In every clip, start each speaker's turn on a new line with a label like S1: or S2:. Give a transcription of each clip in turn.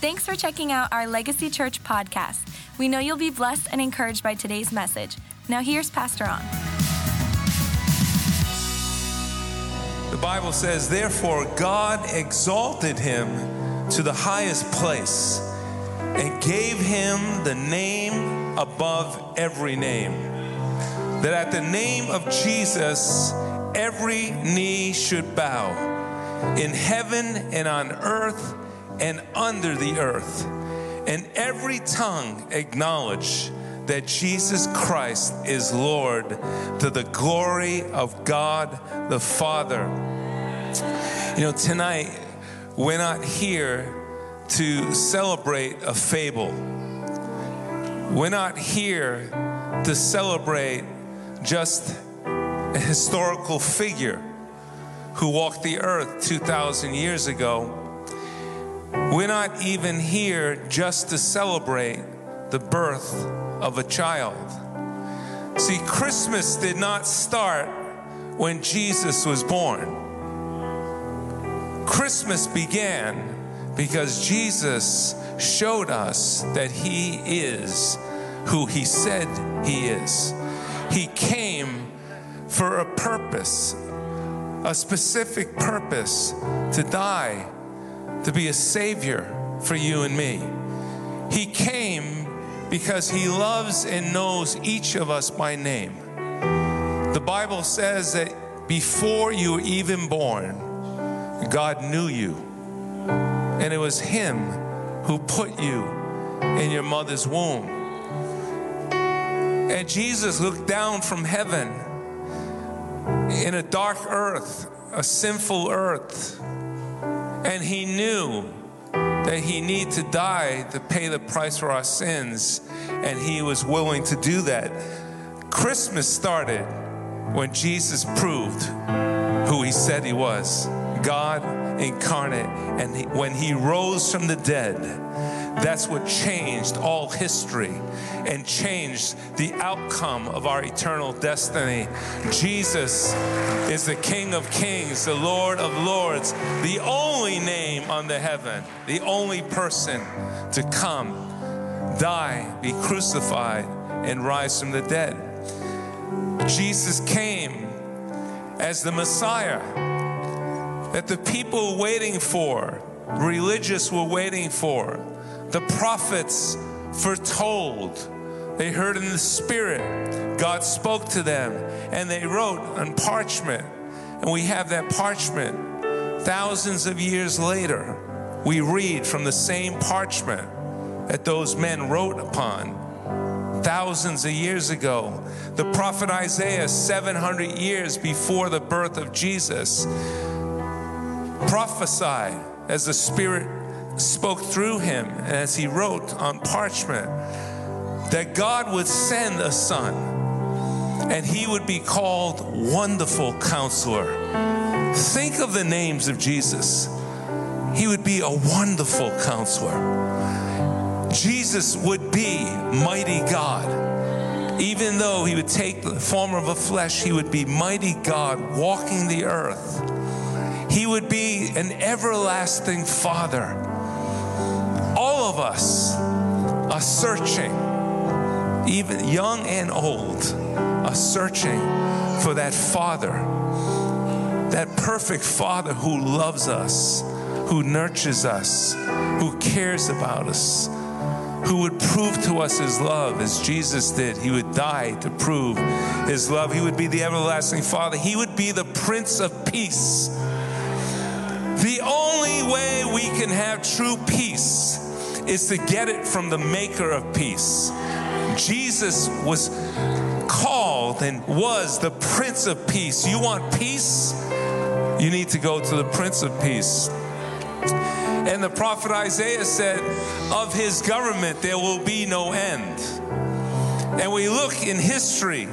S1: Thanks for checking out our Legacy Church podcast. We know you'll be blessed and encouraged by today's message. Now, here's Pastor On.
S2: The Bible says, Therefore, God exalted him to the highest place and gave him the name above every name. That at the name of Jesus, every knee should bow in heaven and on earth and under the earth, and every tongue acknowledge that Jesus Christ is Lord to the glory of God the Father. You know, tonight we're not here to celebrate a fable. We're not here to celebrate just a historical figure who walked the earth 2,000 years ago. We're not even here just to celebrate the birth of a child. See, Christmas did not start when Jesus was born. Christmas began because Jesus showed us that He is who He said He is. He came for a purpose, a specific purpose to die, to be a Savior for you and me. He came because He loves and knows each of us by name. The Bible says that before you were even born, God knew you. And it was Him who put you in your mother's womb. And Jesus looked down from heaven in a dark earth, a sinful earth, and He knew that He needed to die to pay the price for our sins, and He was willing to do that. Christmas started when Jesus proved who He said He was. God incarnate. And he, when he rose from the dead, that's what changed all history and changed the outcome of our eternal destiny. Jesus is the King of Kings, the Lord of Lords, the only under heaven, the only person to come, die, be crucified, and rise from the dead. Jesus came as the Messiah that the people waiting for, religious were waiting for, the prophets foretold. They heard in the Spirit, God spoke to them, and they wrote on parchment. And we have that parchment. Thousands of years later, we read from the same parchment that those men wrote upon thousands of years ago. The prophet Isaiah, 700 years before the birth of Jesus, prophesied as the Spirit spoke through him and as he wrote on parchment that God would send a son and he would be called Wonderful Counselor. Think of the names of Jesus. He would be a wonderful counselor. Jesus would be mighty God. Even though he would take the form of a flesh, he would be mighty God walking the earth. He would be an everlasting Father. All of us are searching, even young and old, are searching for that Father, that perfect Father who loves us, who nurtures us, who cares about us, who would prove to us his love as Jesus did. He would die to prove his love. He would be the everlasting Father. He would be the Prince of Peace. The only way we can have true peace is to get it from the maker of peace. Jesus was called and was the Prince of Peace. You want peace? You need to go to the Prince of Peace. And the prophet Isaiah said, Of his government there will be no end. And we look in history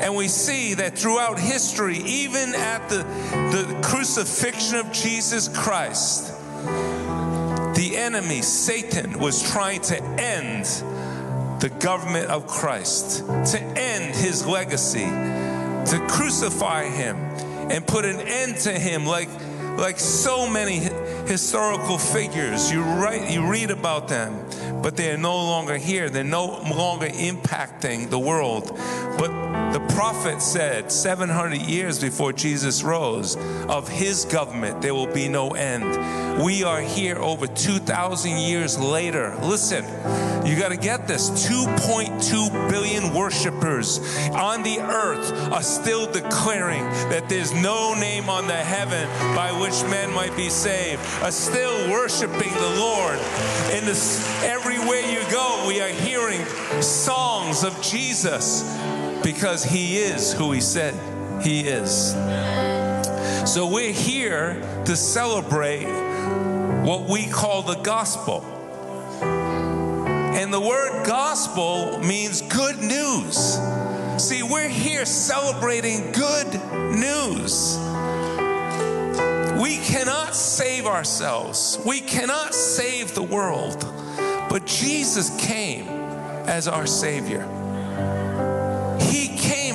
S2: and we see that throughout history, even at the, the crucifixion of Jesus Christ, the enemy, Satan, was trying to end the government of Christ, to end his legacy, to crucify him and put an end to him like like so many historical figures. You write, you read about them, but they are no longer here. They're no longer impacting the world. But the prophet said 700 years before Jesus rose, of his government there will be no end. We are here over 2,000 years later. Listen, you got to get this 2.2 billion worshipers on the earth are still declaring that there's no name on the heaven by which men might be saved, are still worshiping the Lord. In this, everywhere you go, we are hearing songs of Jesus because he is who he said he is. So we're here to celebrate what we call the gospel. And the word gospel means good news. See, we're here celebrating good news. We cannot save ourselves, we cannot save the world. But Jesus came as our Savior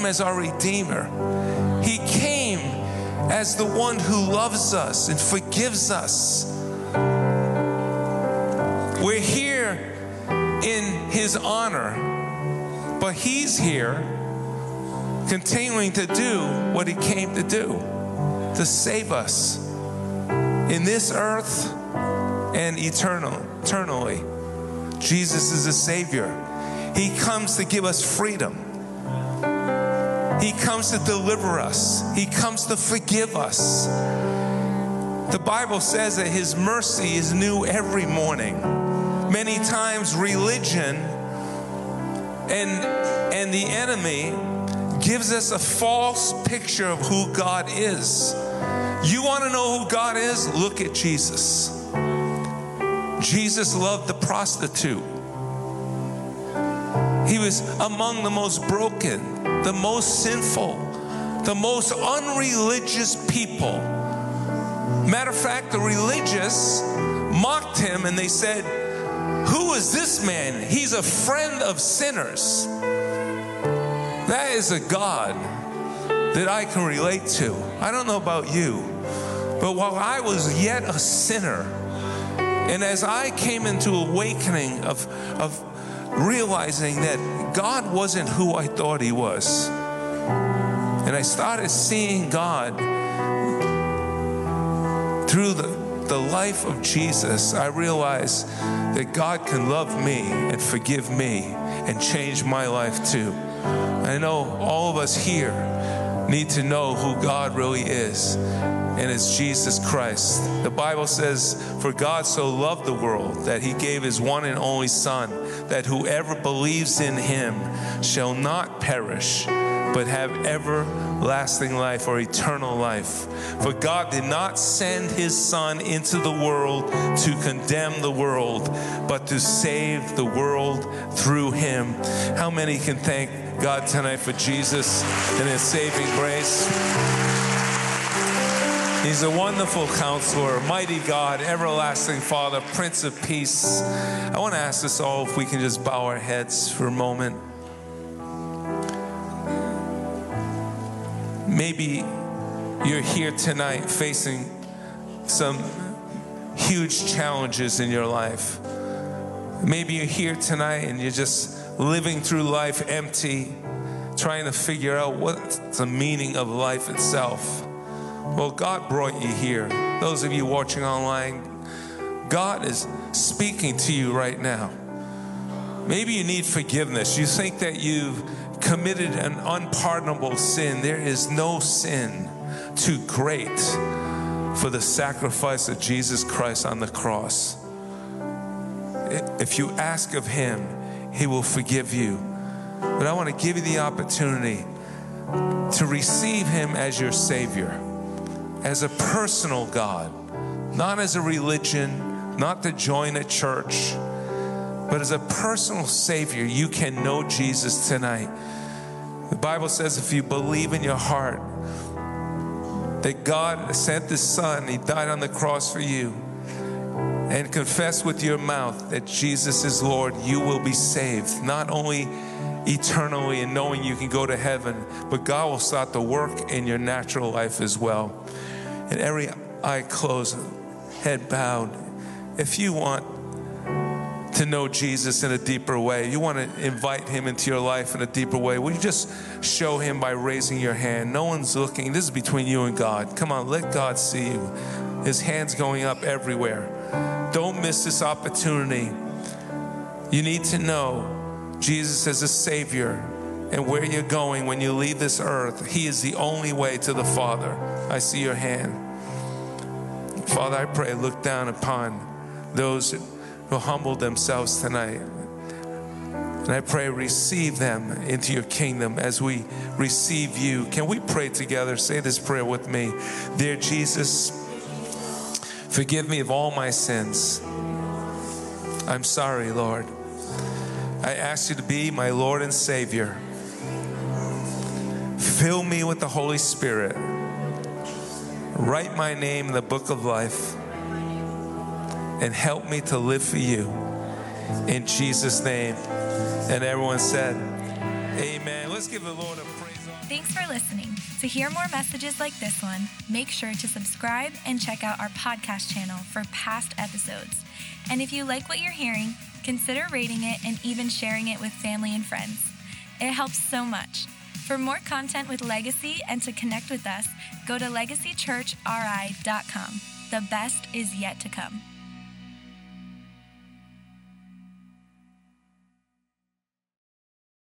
S2: came as our Redeemer. He came as the one who loves us and forgives us. We're here in His honor, but He's here continuing to do what He came to do to save us in this earth and eternal, eternally. Jesus is a Savior. He comes to give us freedom. He comes to deliver us, He comes to forgive us. The Bible says that His mercy is new every morning. Many times, religion and, and the enemy gives us a false picture of who God is. You want to know who God is? Look at Jesus. Jesus loved the prostitute. He was among the most broken the most sinful, the most unreligious people. Matter of fact, the religious mocked him and they said, Who is this man? He's a friend of sinners. That is a God that I can relate to. I don't know about you, but while I was yet a sinner, and as I came into awakening of, of realizing that God wasn't who I thought He was. And I started seeing God through the, the life of Jesus. I realized that God can love me and forgive me and change my life too. I know all of us here need to know who God really is and it's Jesus Christ. The Bible says, For God so loved the world that he gave his one and only Son, that whoever believes in him shall not perish, but have everlasting life or eternal life. For God did not send his Son into the world to condemn the world, but to save the world through him. How many can thank God tonight for Jesus and his saving grace? He's a wonderful counselor, mighty God, everlasting Father, Prince of Peace. I want to ask us all if we can just bow our heads for a moment. Maybe you're here tonight facing some huge challenges in your life. Maybe you're here tonight and you're just living through life empty, trying to figure out what's the meaning of life itself. Well, God brought you here. Those of you watching online, God is speaking to you right now. Maybe you need forgiveness. You think that you've committed an unpardonable sin. There is no sin too great for the sacrifice of Jesus Christ on the cross. If you ask of Him, He will forgive you. But I want to give you the opportunity to receive Him as your Savior as a personal God, not as a religion, not to join a church, but as a personal Savior. You can know Jesus tonight. The Bible says if you believe in your heart that God sent His Son, He died on the cross for you, and confess with your mouth that Jesus is Lord, you will be saved. Not only eternally and knowing you can go to heaven, but God will start to work in your natural life as well. And every eye closed, head bowed. If you want to know Jesus in a deeper way, you want to invite him into your life in a deeper way, will you just show him by raising your hand? No one's looking. This is between you and God. Come on, let God see you. His hand's going up everywhere. Don't miss this opportunity. You need to know Jesus as a Savior and where you're going when you leave this earth. He is the only way to the Father. I see your hand. Father, I pray, look down upon those who humbled themselves tonight. And I pray, receive them into your kingdom as we receive you. Can we pray together? Say this prayer with me. Dear Jesus, forgive me of all my sins. I'm sorry, Lord. I ask you to be my Lord and Savior. Fill me with the Holy Spirit. Write my name in the book of life and help me to live for you. In Jesus' name. And everyone said, Amen. Let's give the Lord a praise.
S1: Thanks for listening. To hear more messages like this one, make sure to subscribe and check out our podcast channel for past episodes. And if you like what you're hearing, consider rating it and even sharing it with family and friends. It helps so much. For more content with Legacy and to connect with us, go to legacychurchri.com. The best is yet to come.